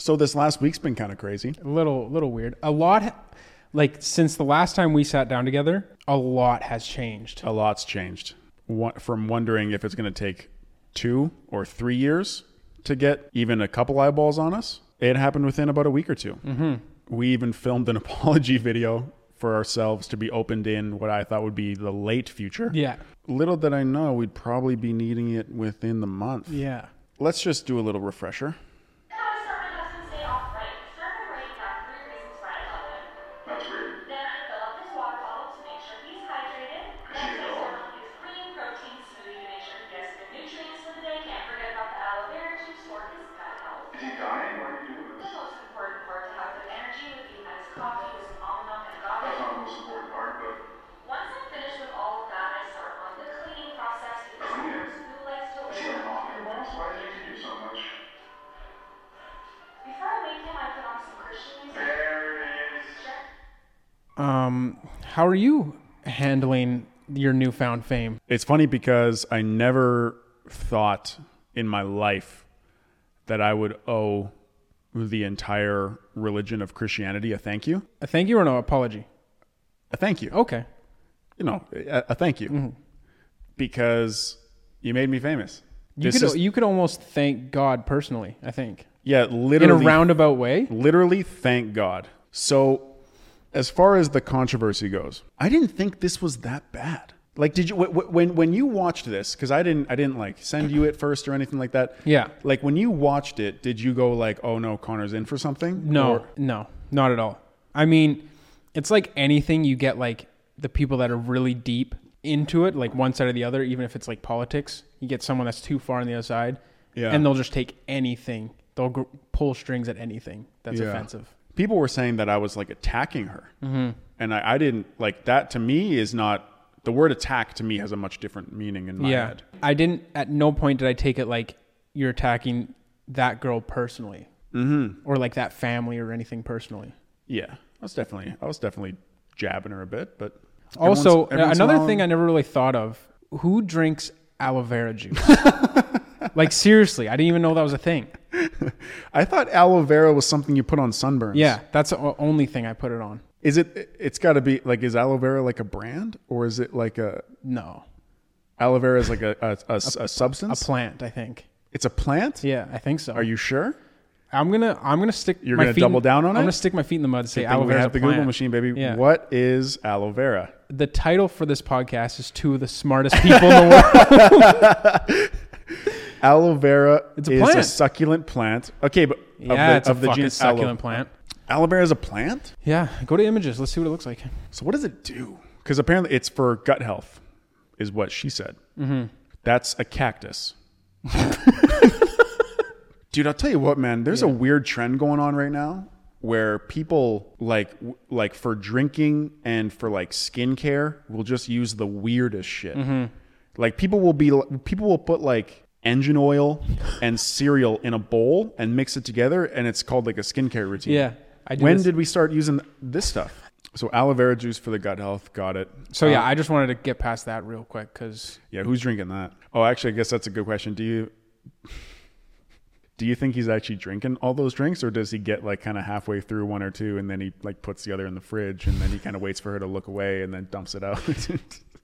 So this last week's been kind of crazy. A little, little weird. A lot, like since the last time we sat down together, a lot has changed. A lot's changed. From wondering if it's going to take two or three years to get even a couple eyeballs on us, it happened within about a week or 2 Mm-hmm. We even filmed an apology video for ourselves to be opened in what I thought would be the late future. Yeah, Little did I know we'd probably be needing it within the month. yeah. Let's just do a little refresher. Um, how are you handling your newfound fame? It's funny because I never thought in my life that I would owe the entire religion of Christianity a thank you. A thank you or no apology? A thank you. Okay. You know, a, a thank you. Mm-hmm. Because you made me famous. You This could is- you could almost thank God personally. I think yeah, literally. in a roundabout way. literally, thank God. So, as far as the controversy goes, I didn't think this was that bad. Like, did you wh- wh- when when you watched this? Because I didn't I didn't like send you it first or anything like that. Yeah. Like when you watched it, did you go like, "Oh no, Connor's in for something"? No, Or- no, not at all. I mean, it's like anything you get like the people that are really deep into it, like one side or the other, even if it's like politics, you get someone that's too far on the other side, Yeah. and they'll just take anything. They'll gr- pull strings at anything that's Yeah. offensive. People were saying that I was like attacking her, mm-hmm. and I, I didn't like that. To me, is not the word attack. To me, has a much different meaning in my yeah, head. I didn't. At no point did I take it like you're attacking that girl personally, mm-hmm. or like that family or anything personally. Yeah, I was definitely I was definitely jabbing her a bit, but Also, every once in another while- thing I never really thought of: who drinks aloe vera juice? like seriously, I didn't even know that was a thing. I thought aloe vera was something you put on sunburns. Yeah, that's the only thing I put it on. Is it? It's got to be like is aloe vera like a brand or is it like a No, aloe vera is like a a, a, a a substance? plant. I think. it's a plant. Yeah, I think so. Are you sure? I'm gonna. I'm gonna stick. You're my gonna feet double in- down on I'm it? gonna stick my feet in the mud and say aloe we vera. have the Google machine, baby. Yeah. What is aloe vera? The title for this podcast is two of the smartest people in the world. Aloe vera It's a is a succulent plant. Okay, but Yeah, of the, it's a the fucking genus succulent aloe. plant. Aloe vera is a plant. Yeah, go to images. Let's see what it looks like. So what does it do? Because apparently it's for gut health, is what she said. Mm-hmm. That's a cactus. Dude, I'll tell you what, man. There's a weird trend going on right now where people like w- like for drinking and for like skincare will just use the weirdest shit. Like people will be people will put like engine oil and cereal in a bowl and mix it together, and it's called like a skincare routine. Yeah, I do When this- did we start using this stuff? So aloe vera juice for the gut health. Got it. So yeah, Um, I just wanted to get past that real quick because yeah. Who's drinking that? Oh, actually, I guess that's a good question. Do you do you think he's actually drinking all those drinks, or does he get like kind of halfway through one or two, and then he like puts the other in the fridge, and then he kind of waits for her to look away, and then dumps it out? he's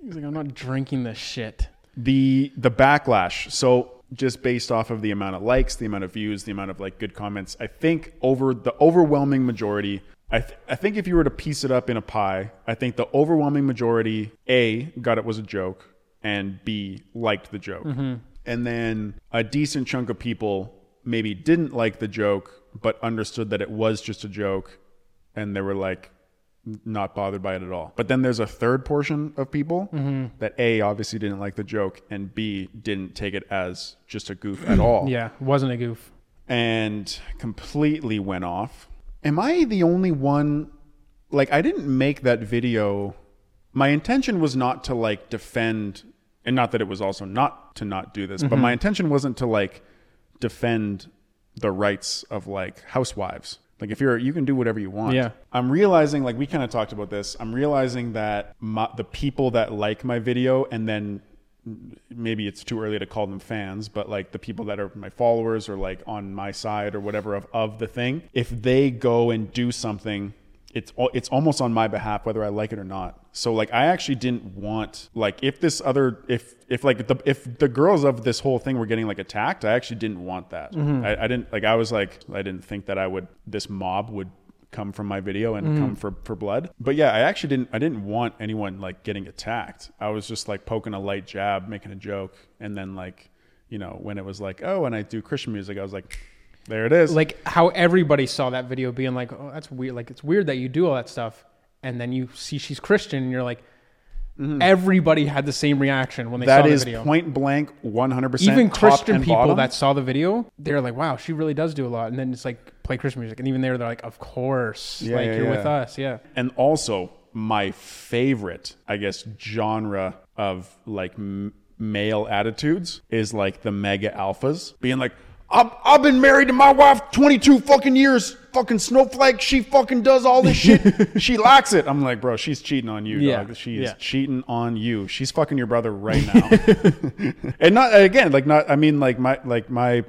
like, I'm not drinking this shit. The the backlash. So just based off of the amount of likes the amount of views the amount of like good comments i think over the overwhelming majority I, th- I think if you were to piece it up in a pie i think the overwhelming majority a got it was a joke and b liked the joke. Mm-hmm. And then a decent chunk of people maybe didn't like the joke but understood that it was just a joke and they were like not bothered by it at all. But then there's a third portion of people mm-hmm. that A obviously didn't like the joke and B didn't take it as just a goof at all. Yeah, wasn't a goof. And completely went off. Am I the only one like I didn't make that video my intention was not to like defend and not that it was also not to not do this, but mm-hmm. my intention wasn't to like defend the rights of like housewives. Like if you're you can do whatever you want. Yeah. I'm realizing like we kind of talked about this. I'm realizing that my, the people that like my video and then maybe it's too early to call them fans, but like the people that are my followers or like on my side or whatever of, of the thing, if they go and do something, it's it's almost on my behalf whether I like it or not. So like I actually didn't want like if this other if if like the if the girls of this whole thing were getting like attacked, I actually didn't want that. Mm-hmm. I, I didn't like I was like I didn't think that I would this mob would come from my video and come mm-hmm. for for blood. But yeah, I actually didn't I didn't want anyone like getting attacked. I was just like poking a light jab, making a joke, and then like you know when it was like oh, and I do Christian music, I was like, there it is. like how everybody saw that video being like, oh, that's weird. Like it's weird that you do all that stuff, and then you see she's Christian, and you're like, everybody had the same reaction when they Mm-hmm. that saw the video. That is point blank, one hundred percent. even Christian people that saw the video, they're like, "Wow, she really does do a lot." And then it's like play Christian music, and even there, they're like, "Of course, Yeah, like yeah, you're with us, yeah." and also my favorite, I guess, genre of like m- male attitudes is like the mega alphas being like, I've, I've been married to my wife 22 fucking years. Fucking snowflake. She fucking does all this shit. she likes it. I'm like, bro, she's cheating on you, Yeah, dog. She is yeah. cheating on you. She's fucking your brother right now. and not again, like not. I mean, like my like my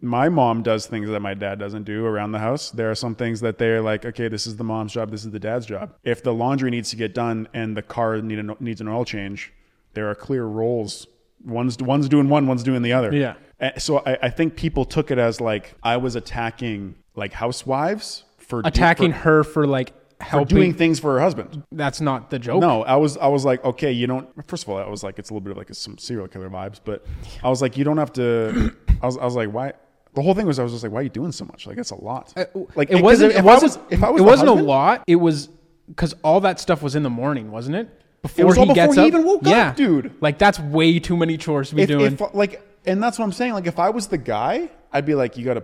my mom does things that my dad doesn't do around the house. There are some things that they're like, okay, this is the mom's job, this is the dad's job. If the laundry needs to get done and the car need a, needs an oil change, there are clear roles. One's one's doing one, one's doing the other. Yeah. Uh, So I, I think people took it as like I was attacking like housewives for Attacking for, her for like for helping. doing things for her husband. that's not the joke. No, I was I was like, okay, you don't. First of all, I was like, it's a little bit of like some serial killer vibes, but I was like, you don't have to. I was I was like, why? The whole thing was I was just like, why are you doing so much? Like that's a lot. Uh, like it wasn't. If, It wasn't. was, if I was, it wasn't husband- a lot. It was because all that stuff was in the morning, wasn't it? Before all he gets he up. even woke up, yeah, dude. Like that's way too many chores to be If, doing. if like, and that's what I'm saying. Like, if I was the guy, I'd be like, you gotta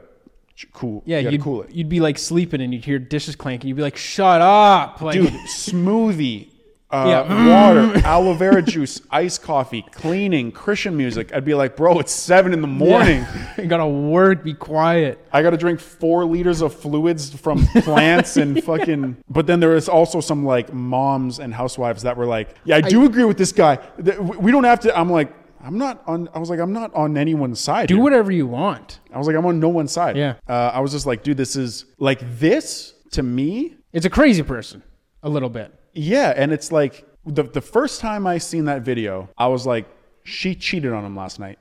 cool. yeah, you you'd cool it, You'd be like sleeping and you'd hear dishes clanking. You'd be like, "Shut up!" Like, dude. smoothie. Uh, Yeah. water, aloe vera juice, iced coffee, cleaning, Christian music. I'd be like, bro, it's seven in the morning. Yeah. you gotta work. Be quiet. I got to drink four liters of fluids from plants and fucking. But then there is also some like moms and housewives that were like, "Yeah, I do agree with this guy. We don't have to." I'm like, I'm not on. I was like, I'm not on anyone's side. Do here. whatever you want. I was like, I'm on no one's side. Yeah. Uh, I was just like, dude, this is like this to me. It's a crazy person, a little bit. Yeah, and it's like the the first time I seen that video, I was like, she cheated on him last night.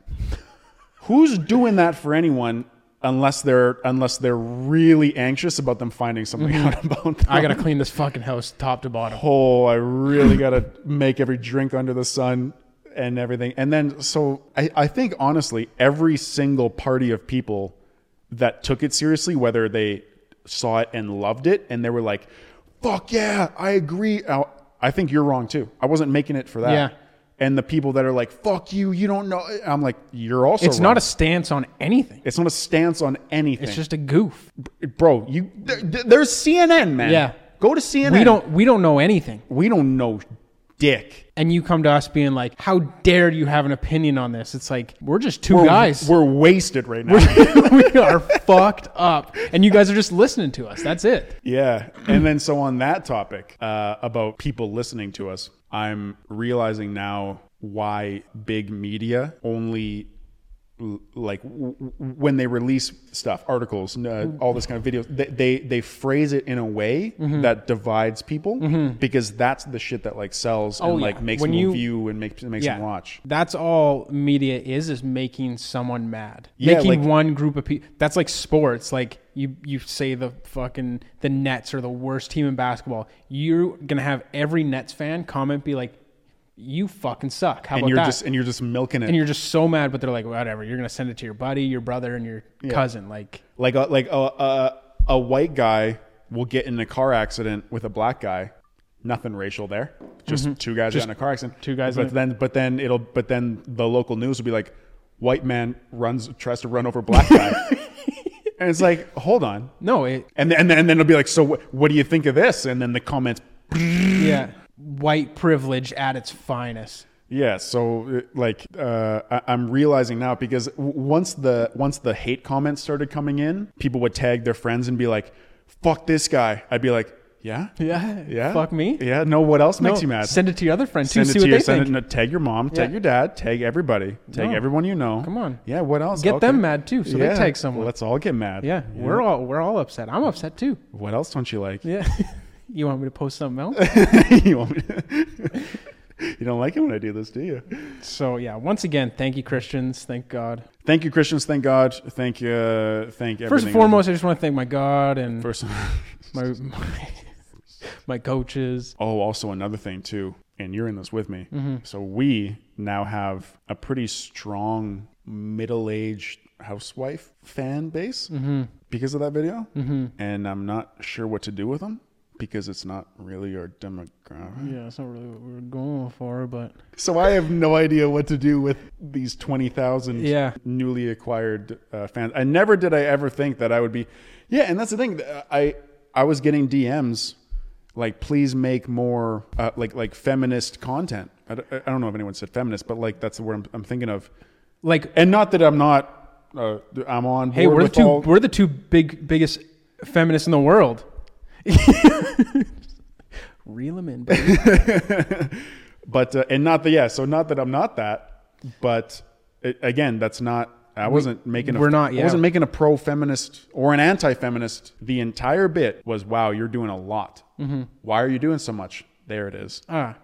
Who's doing that for anyone unless they're unless they're really anxious about them finding something out about them? Mm-hmm. I gotta clean this fucking house top to bottom. Oh, I really gotta make every drink under the sun and everything. And then so I, I think honestly, every single party of people that took it seriously, whether they saw it and loved it and they were like, fuck yeah, I agree. I- I think you're wrong too. I wasn't making it for that. Yeah. And the people that are like, fuck you, you don't know. I'm like, you're also It's wrong. not a stance on anything. it's not a stance on anything. It's just a goof. bro, you there, there's CNN, man. Yeah. Go to CNN. We don't. We don't know anything. we don't know dick. and you come to us being like, "How dare you have an opinion on this?" It's like we're just 2 we're, guys. We're wasted right now. we are fucked up, and you guys are just listening to us. That's it. yeah. And then so on that topic uh, about people listening to us, I'm realizing now why big media only like w- when they release stuff articles uh, all this kind of videos they, they they phrase it in a way Mm-hmm. that divides people because that's the shit that like sells and Oh, yeah. like makes When them you- view and makes makes them watch That's all media is is making someone mad. Yeah, making like- one group of people. That's like sports. Like you you say the fucking the Nets are the worst team in basketball. You're gonna have every Nets fan comment be like, "You fucking suck." How and about you're that? just and you're just milking it and you're just so mad, but they're like, whatever. You're gonna send it to your buddy, your brother, and your cousin. Like, like a, like a, a a white guy will get in a car accident with a black guy. Nothing racial there. Just two guys got in a car accident. Mm-hmm. two guys in But then but then it'll but then the local news will be like, white man runs tries to run over black guy. and it's like, hold on. no, it And then, and then and then it'll be like, so what, what do you think of this? And then the comments, yeah, white privilege at its finest. yeah. So uh, like, uh, I, I'm realizing now because w- once the once the hate comments started coming in, people would tag their friends and be like, "Fuck this guy." I'd be like, Yeah. Yeah. Yeah. Fuck me. Yeah. No. What else makes No, you mad? Send it to your other friend too. Send it see to what your they send think. it, no, tag your mom, tag Yeah. your dad, tag everybody, tag No. everyone you know. Come on. Yeah. What else? Get Okay. them mad too, so they Yeah. tag someone. Let's all get mad. yeah, we're all we're all upset. I'm upset too. What else don't you like? Yeah. you want me to post something else? you, want me to- you don't like it when I do this, do you? so yeah, once again, thank you, Christians. Thank God. Thank you, Christians. Thank God. Thank you. Uh, thank you. First and foremost, I just want to thank my God and First. my, my my coaches. Oh, also another thing too, and you're in this with me. Mm-hmm. So we now have a pretty strong middle-aged housewife fan base Mm-hmm. because of that video, mm-hmm. and I'm not sure what to do with them because it's not really our demographic. Yeah, it's not really what we're going for, but So I have no idea what to do with these twenty thousand Yeah. newly acquired uh, fans. I never did I ever think that I would be. Yeah, and that's the thing. I I was getting DMs like, please make more uh, like like feminist content. I, don't- I don't know if anyone said feminist, but like that's the word I'm, I'm thinking of. like, And not that I'm not. Uh, I'm on. Board hey, we're the two all- we're the two big biggest feminists in the world. Reel them in, baby. but uh, and not the yeah. So not that I'm not that, but uh, again, that's not. I wasn't making. A, we're not, I wasn't making a pro feminist or an anti feminist. The entire bit was, "Wow, you're doing a lot. Mm-hmm. Why are you doing so much?" There it is. Ah,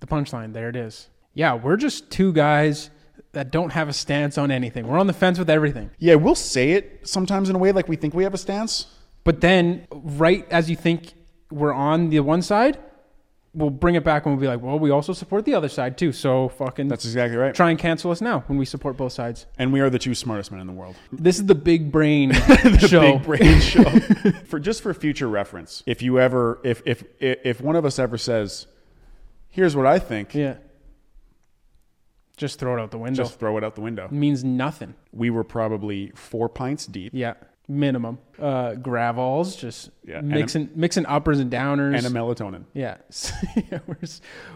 the punchline. There it is. Yeah, we're just two guys that don't have a stance on anything. We're on the fence with everything. Yeah, we'll say it sometimes in a way like we think we have a stance. But then, right as you think we're on the one side, we'll bring it back and we'll be like, well, we also support the other side too. So fucking That's exactly right. try and cancel us now when we support both sides. And we are the two smartest men in the world. This is the big brain the show. big brain show. for just for future reference, if you ever, if if if one of us ever says, "Here's what I think," Yeah. Just throw it out the window. just throw it out the window. means nothing. We were probably four pints deep Yeah. Minimum. Uh, Gravols, just Yeah, and a- mixing mixing uppers and downers. and a melatonin. yeah. We're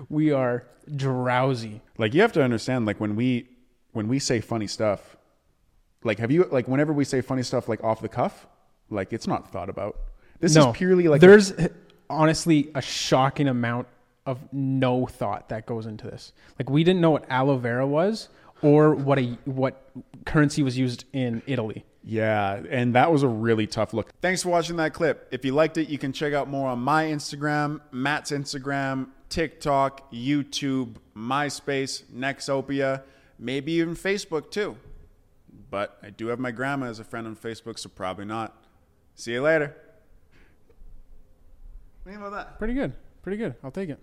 we are drowsy. Like you have to understand, like when we when we say funny stuff, like have you like whenever we say funny stuff like off the cuff, like it's not thought about. This no, is purely like there's honestly a shocking amount of no thought that goes into this. Like we didn't know what aloe vera was or what a what currency was used in Italy. Yeah, and that was a really tough look. Thanks for watching that clip. If you liked it, you can check out more on my Instagram, Matt's Instagram, TikTok, YouTube, MySpace, Nexopia, maybe even Facebook too. But I do have my grandma as a friend on Facebook, so probably not. See you later. What do you think about that? Pretty good. Pretty good. I'll take it.